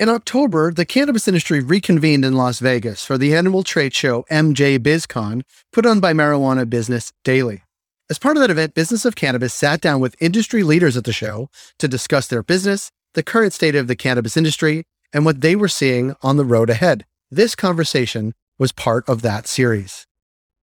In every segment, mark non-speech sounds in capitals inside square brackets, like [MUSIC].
In October, the cannabis industry reconvened in Las Vegas for the annual trade show MJ BizCon, put on by Marijuana Business Daily. As part of that event, Business of Cannabis sat down with industry leaders at the show to discuss their business, the current state of the cannabis industry, and what they were seeing on the road ahead. This conversation was part of that series.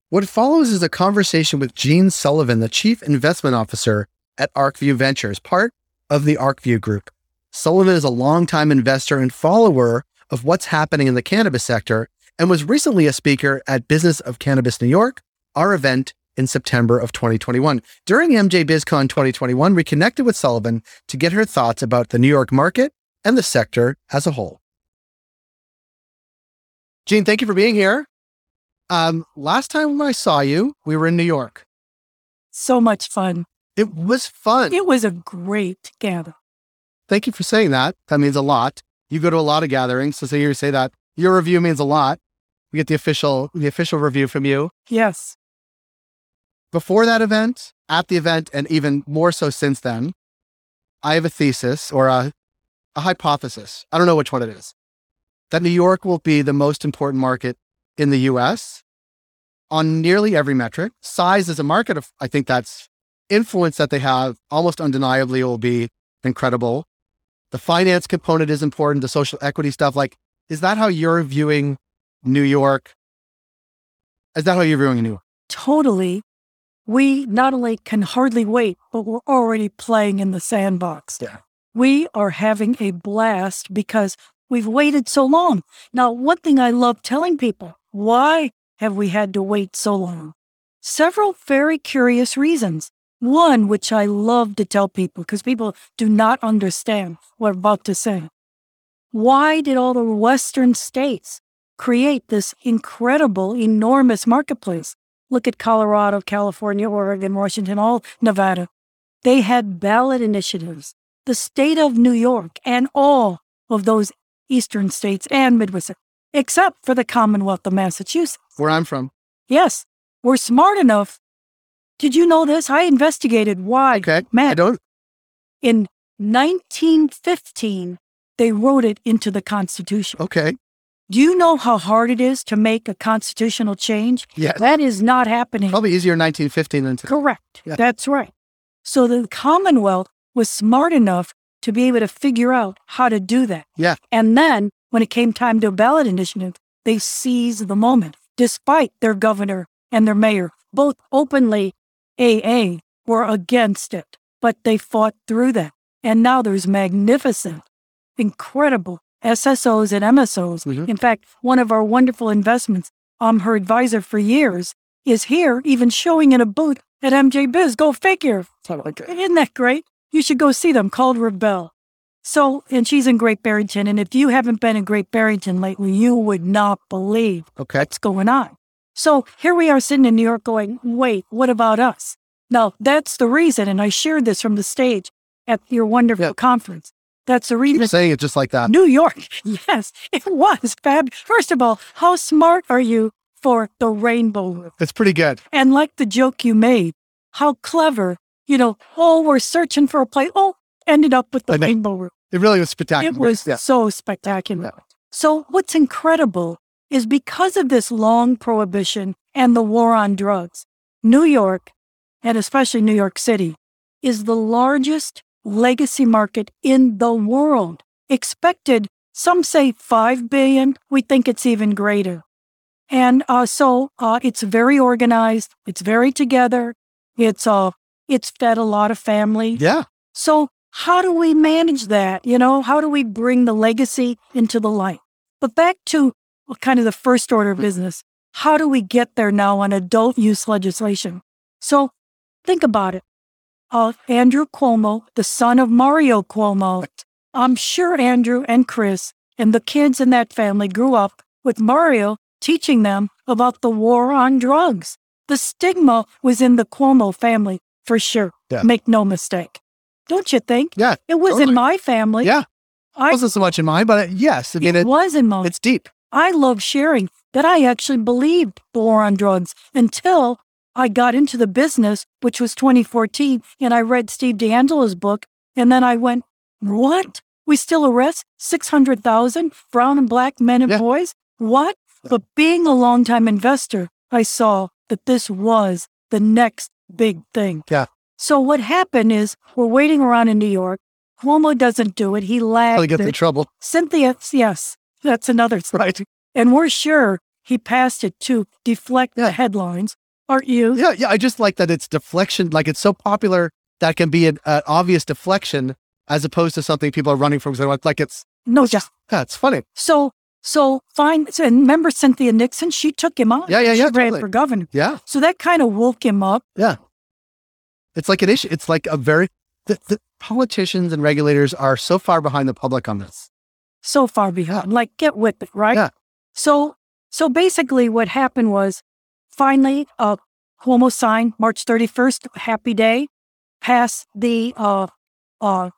What follows is a conversation with Jeanne Sullivan, the Chief Investment Officer at ArcView Ventures, part of the ArcView Group. Sullivan is a longtime investor and follower of what's happening in the cannabis sector and was recently a speaker at Business of Cannabis New York, our event in September of 2021. During MJ BizCon 2021, we connected with Sullivan to get her thoughts about the New York market and the sector as a whole. Jeanne, thank you for being here. Um, last time I saw you, we were in New York. So much fun. It was fun. It was a great gather. Thank you for saying that. That means a lot. You go to a lot of gatherings, so say you say that. Your review means a lot. We get the official the official review from you. Yes. Before that event, at the event, and even more so since then, I have a thesis or a, a hypothesis. I don't know which one it is. That New York will be the most important market in the US on nearly every metric. Size as a market, of, I think that's influence that they have almost undeniably will be incredible. The finance component is important, the social equity stuff. Like, is that how you're viewing New York? Is that how you're viewing New York? Totally. We not only can hardly wait, but we're already playing in the sandbox. Yeah. We are having a blast because we've waited so long. Now, one thing I love telling people why have we had to wait so long? Several very curious reasons. One, which I love to tell people because people do not understand what I'm about to say. Why did all the Western states create this incredible, enormous marketplace? Look at Colorado, California, Oregon, Washington, all Nevada. They had ballot initiatives. The state of New York and all of those eastern states and Midwest, except for the Commonwealth of Massachusetts. Where I'm from. Yes, we're smart enough did you know this? I investigated why. Okay. Matt, I don't. In 1915, they wrote it into the Constitution. Okay. Do you know how hard it is to make a constitutional change? Yes. That is not happening. Probably easier in 1915 than today. Correct. Yeah. That's right. So the Commonwealth was smart enough to be able to figure out how to do that. Yeah. And then when it came time to a ballot initiative, they seized the moment, despite their governor and their mayor both openly AA were against it, but they fought through that. And now there's magnificent, incredible SSOs and MSOs. Mhm. In fact, one of our wonderful investments, I'm her advisor for years, is here even showing in a booth at MJ Biz. Go figure. Isn't that great? You should go see them called Rebelle. So, and she's in Great Barrington. And if you haven't been in Great Barrington lately, you would not believe Okay. what's going on. So here we are sitting in New York going, wait, what about us? Now, that's the reason, and I shared this from the stage at your wonderful Yeah. conference. That's the reason. Keep saying it just like that. New York, [LAUGHS] yes, it was fab. First of all, how smart are you for the rainbow route? It's pretty good. And like the joke you made, how clever, you know, oh, we're searching for a place. Oh, ended up with the know. rainbow route. It really was spectacular. It was Yeah. so spectacular. Yeah. So, what's incredible is because of this long prohibition and the war on drugs, New York, and especially New York City, is the largest legacy market in the world. Expected, some say 5 billion. We think it's even greater. And uh, so uh, it's very organized, it's very together, it's, uh, it's fed a lot of family. Yeah. So, how do we manage that? You know, how do we bring the legacy into the light? But back to kind of the first order of business. How do we get there now on adult use legislation? So, think about it. Uh, Andrew Cuomo, the son of Mario Cuomo, I'm sure Andrew and Chris and the kids in that family grew up with Mario teaching them about the war on drugs. The stigma was in the Cuomo family for sure. Yeah. Make no mistake. Don't you think? Yeah. It was totally. in my family. Yeah. I, wasn't so much in mine, but uh, yes. I mean, it it, was in mine. it's deep. I love sharing that I actually believed the war on drugs until I got into the business, which was 2014, and I read Steve DeAngelo's book, and then I went, "What? We still arrest 600,000 brown and black men and Yeah. boys. What? But being a longtime investor, I saw that this was the next big thing. Yeah. So what happened is we're waiting around in New York. Cuomo doesn't do it. He lagged. Probably gets in trouble. Cynthia, yes, that's another thing. Right. And we're sure he passed it to deflect Yeah. the headlines. Aren't you? Yeah, yeah. I just like that it's deflection. Like it's so popular that can be an, obvious deflection as opposed to something people are running from. So like it's No, just yeah, it's funny. so so fine. So, and remember Cynthia Nixon? She took him on. Yeah, yeah, She yeah, ran for governor. Yeah, So that kind of woke him up. yeah. It's like an issue. It's like a very the, the politicians and regulators are so far behind the public on this. So far behind. Like, get with it, right? Yeah. So, so basically, what happened was, finally, uh, Cuomo signed March thirty first. Happy day, passed the uh, uh,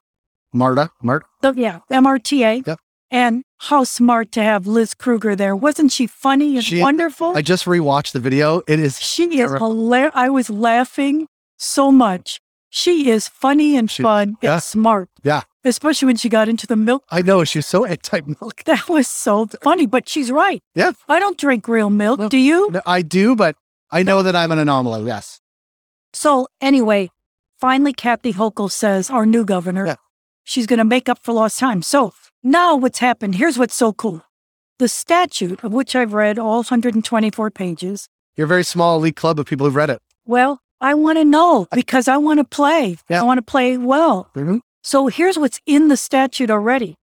Marta, Mart. the yeah MRTA. Yep. And how smart to have Liz Krueger there. Wasn't she funny and She- wonderful? I just rewatched the video. It is she is terrific. hilarious. I was laughing so much. She is funny and She- fun yeah. and smart. Yeah. Especially when she got into the milk I know she's so anti milk. [LAUGHS] That was so funny, but she's right. Yeah. I don't drink real milk. No. Do you? I do, but I know that I'm an anomaly. Yes. So, anyway, finally, Kathy Hochul says, our new governor, Yeah. she's going to make up for lost time. So, now what's happened? Here's what's so cool the statute, of which I've read all 124 pages. You're a very small elite club of people who've read it. Well, I want to know because I want to play. Yeah. I want to play well. Mhm. So, here's what's in the statute already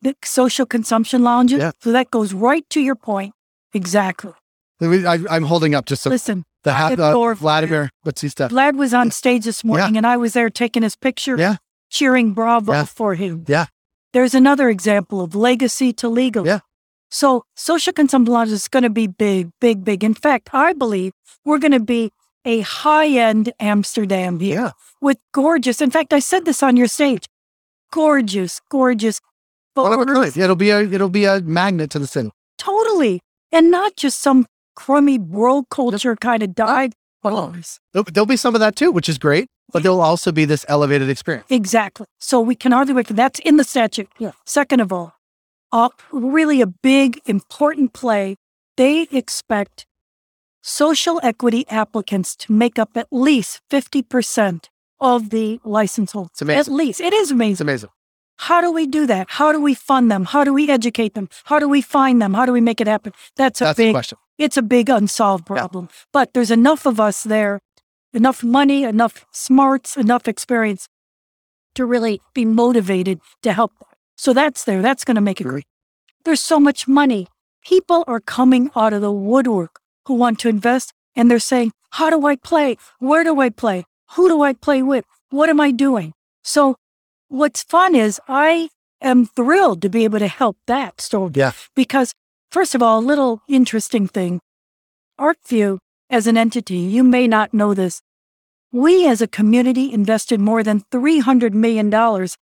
the social consumption lounges. Yeah. So, that goes right to your point. Exactly. I, I'm holding up just so Listen, the half, uh, Vladimir Batista. Vlad was on stage this morning and I was there taking his picture, Yeah. cheering bravo Yeah. for him. Yeah. There's another example of legacy to legal. Yeah. So social consumption laws is going to be big, big, big. In fact, I believe we're going to be a high end Amsterdam here Yeah. with gorgeous. In fact, I said this on your stage. Gorgeous, gorgeous. A It'll be a it'll be a magnet to the city. Totally. And not just some crummy world culture kind of dive bars. There'll, there'll be some of that too, which is great. But there'll also be this elevated experience. Exactly. So we can hardly wait for that's in the statute. Yeah. Second of all, uh, really a big, important play. They expect social equity applicants to make up at least 50% of the license holders. It's amazing. At least. It is amazing. It's amazing. How do we do that? How do we fund them? How do we educate them? How do we find them? How do we make it happen? That's a That's big question. it's a big unsolved Yeah. problem. But there's enough of us there, enough money, enough smarts, enough experience to really be motivated to help them. So that's there. That's going to make it great. There's so much money. People are coming out of the woodwork who want to invest and they're saying, How do I play? Where do I play? Who do I play with? What am I doing? So, what's fun is I am thrilled to be able to help that story Yeah. because first of all, a little interesting thing. ArcView as an entity, you may not know this. We as a community invested more than $300 million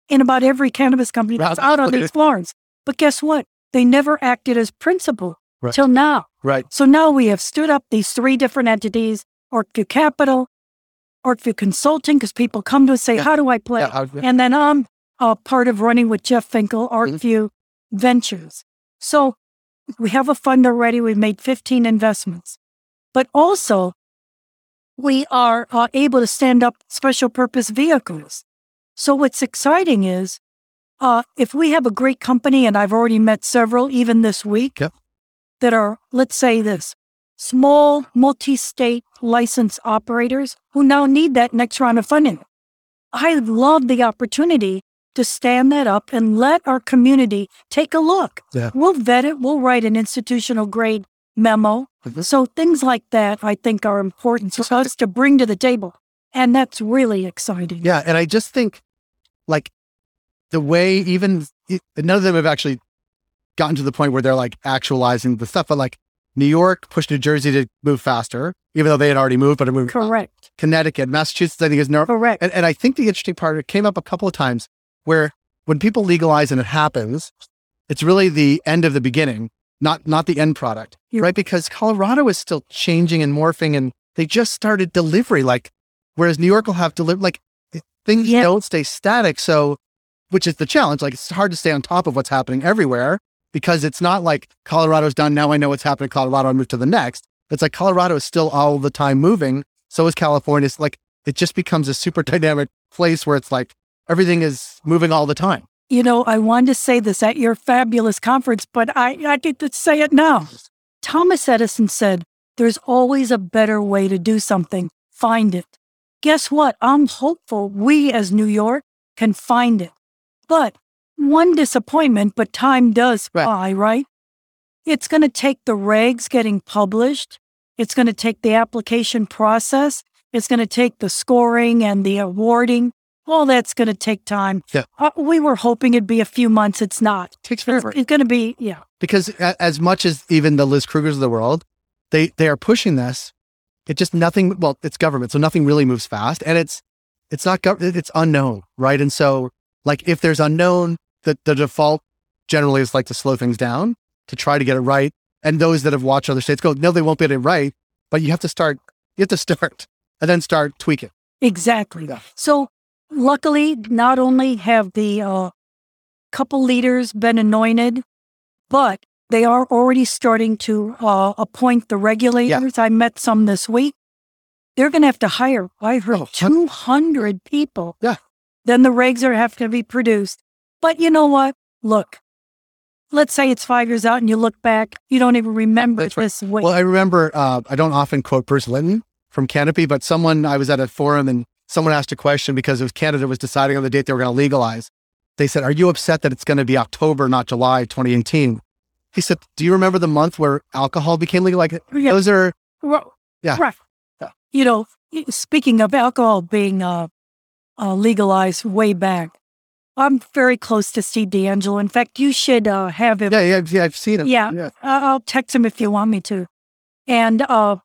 in about every cannabis company that's out on these [LAUGHS] farms. But guess what? They never acted as principal Right. till now. Right. So now we have stood up these three different entities, ArcView Capital, ArcView Consulting, because people come to us say, Yeah. how do I play? Yeah. Yeah. And then I'm uh, part of running with Jeff Finkel, Mm-hmm. Ventures. So we have a fund already. We've made 15 investments. But also, we are uh, able to stand up special purpose vehicles. So what's exciting is uh, if we have a great company, and I've already met several even this week, Yep. That are, let's say this, small multi state license operators who now need that next round of funding. I love the opportunity to stand that up and let our community take a look. Yeah. We'll vet it, we'll write an institutional grade memo. Mhm. So things like that I think are important for us to bring to the table. And that's really exciting. Yeah, and I just think, like, the way even it- none of them have actually gotten to the point where they're like actualizing the stuff. But like New York pushed New Jersey to move faster, even though they had already moved, but it moved. Correct. Connecticut, Massachusetts, I think is no. Correct. And, and I think the interesting part it came up a couple of times where when people legalize and it happens, it's really the end of the beginning, not not the end product, You're- right? Because Colorado is still changing and morphing, and they just started delivery. Like, whereas New York will have delivery, like things Yeah. don't stay static. So which is the challenge. Like it's hard to stay on top of what's happening everywhere because it's not like Colorado's done. Now I know what's happening in Colorado. I move to the next. It's like Colorado is still all the time moving. So is California. It's like it just becomes a super [LAUGHS] dynamic place where it's like everything is moving all the time. You know, I wanted to say this at your fabulous conference, but I, I get to say it now. Thomas Edison said, There's always a better way to do something. Find it. Guess what? I'm hopeful we as New York can find it. But one disappointment, but time does Right. fly, right? It's going to take the regs getting published. It's going to take the application process. It's going to take the scoring and the awarding. All that's going to take time. Yeah. Uh, we were hoping it'd be a few months. It's not. takes It's, forever. it's going to be, yeah. because as much as even the Liz Kruegers of the world, they they are pushing this. It just nothing. Well, it's government, so nothing really moves fast, and it's it's not gov- It's unknown, right? And so, like, if there's unknown, the the default generally is like to slow things down to try to get it right. And those that have watched other states go, no, they won't get it right, but you have to start. You have to [LAUGHS] start and then start tweaking. Exactly. Yeah. So, luckily, not only have the uh, couple leaders been anointed, but they are already starting to uh, appoint the regulators. I met some this week. They're going to have to hire, I heard, Oh, 200 people. Yeah. Then the regs are have to be produced. But you know what? Look, let's say it's five years out and you look back, you don't even remember That's right. this way. Well, I remember, uh, I don't often quote Bruce Linton from Canopy, but someone, I was at a forum and someone asked a question because it was Canada was deciding on the date they were going to legalize. They said, Are you upset that it's going to be October, not July 2018? He said, Do you remember the month where alcohol became legal? Like, Yeah. those are, Yeah. Right. Yeah. You know, speaking of alcohol being uh, uh, legalized way back, I'm very close to Steve DeAngelo. In fact, you should uh, have him. yeah, yeah, yeah, I've seen it. Yeah. yeah. I'll text him if you want me to. And uh,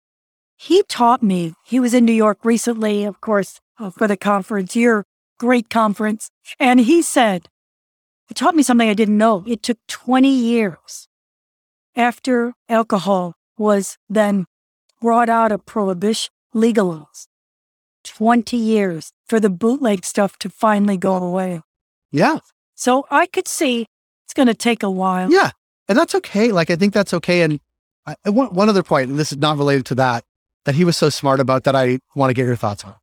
he taught me, he was in New York recently, of course, uh, for the conference, your great conference. And he said, he taught me something I didn't know. It took 20 years after alcohol was then brought out of prohibition, legalized. 20 years for the bootleg stuff to finally go away. Yeah. So I could see it's going to take a while. Yeah. And that's okay. Like, I think that's okay. And I, want one other point, and this is not related to that, that he was so smart about that I want to get your thoughts on.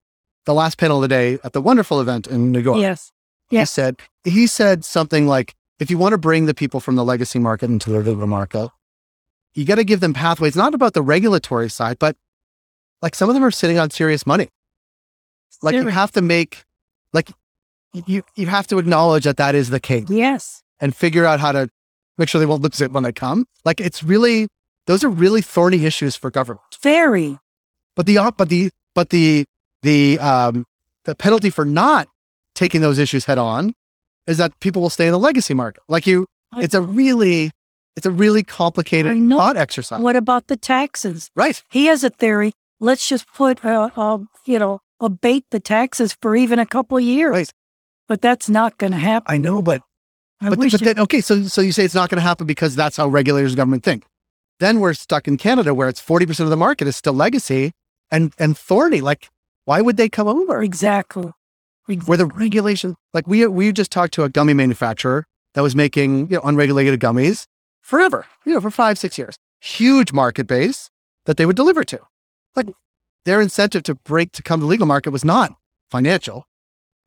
The last panel of the day at the wonderful event in New York. Yes. he said he said something like if you want to bring the people from the legacy market into the digital market you got to give them pathways not about the regulatory side but like some of them are sitting on serious money like you have to make like you you have to acknowledge that that is the case Yes. and figure out how to make sure they won't lose it when they come like it's really those are really thorny issues for government Very. but the but the but the the um the penalty for not taking those issues head on is that people will stay in the legacy market. Like you, I- it's a really it's a really complicated thought exercise. What about the taxes? Right. He has a theory. Let's just put, uh, uh, you know, abate the taxes for even a couple of years. Right. But that's not going to happen. I know, but I but, but it- then okay, so so you say it's not going to happen because that's how regulators and government think. Then we're stuck in Canada where it's forty percent of the market is still legacy and and thorny. Like, why would they come over? exactly. Ex- where the regulation, like we we just talked to a gummy manufacturer that was making you know unregulated gummies forever, you know, for five six years, huge market base that they would deliver to. Like their incentive to break to come to the legal market was not financial.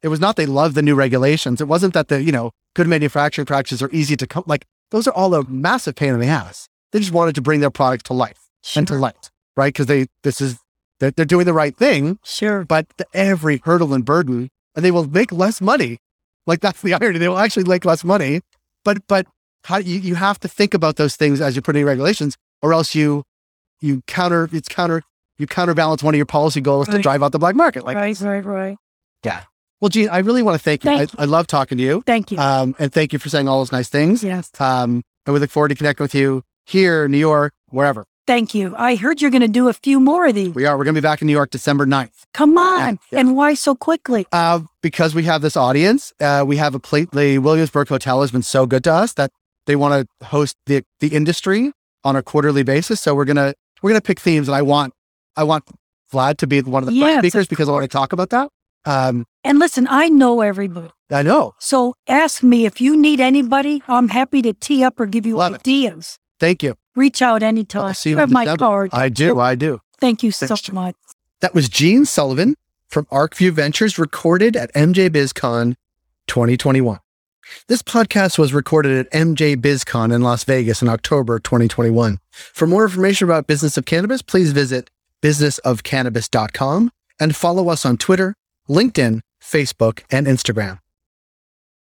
It was not they love the new regulations. It wasn't that the you know good manufacturing practices are easy to come. Like those are all a massive pain in the ass. They just wanted to bring their product to life and to light, right? Because they this is they're, they're doing the right thing Sure. but the, every hurdle and burden, and they will make less money. Like that's the [LAUGHS] irony. They will actually make less money, but but how you you have to think about those things as you're putting in regulations, or else you you counter it's counter you counterbalance one of your policy goals to drive out the black market. Like, right, right, right. Well, Jeanne, I really want to thank you. Thank I, I love talking to you, Thank you. um, and thank you for saying all those nice things. yes. Um, and we look forward to connecting with you here, in New York, wherever Thank you. I heard you're going to do a few more of these. we are. We're going to be back in New York December 9th. Come on. yeah. And why so quickly? Uh, because we have this audience, uh, we have a plate. The Williamsburg Hotel has been so good to us that they want to host the the industry on a quarterly basis. So we're gonna we're gonna pick themes, and I want I want Vlad to be one of the speakers because I want to talk about that. Um, And listen, I know everybody. I know. So ask me if you need anybody. I'm happy to tee up or give you Love it. ideas. Thank you. Reach out anytime. I'll see you you have my card. I do. I do. Thank you so Thanks, Jim. much. That was Jeanne Sullivan from ArcView Ventures, recorded at MJ BizCon 2021. This podcast was recorded at MJ BizCon in Las Vegas in October 2021. For more information about Business of Cannabis, please visit businessofcannabis.com and follow us on Twitter, LinkedIn, Facebook, and Instagram.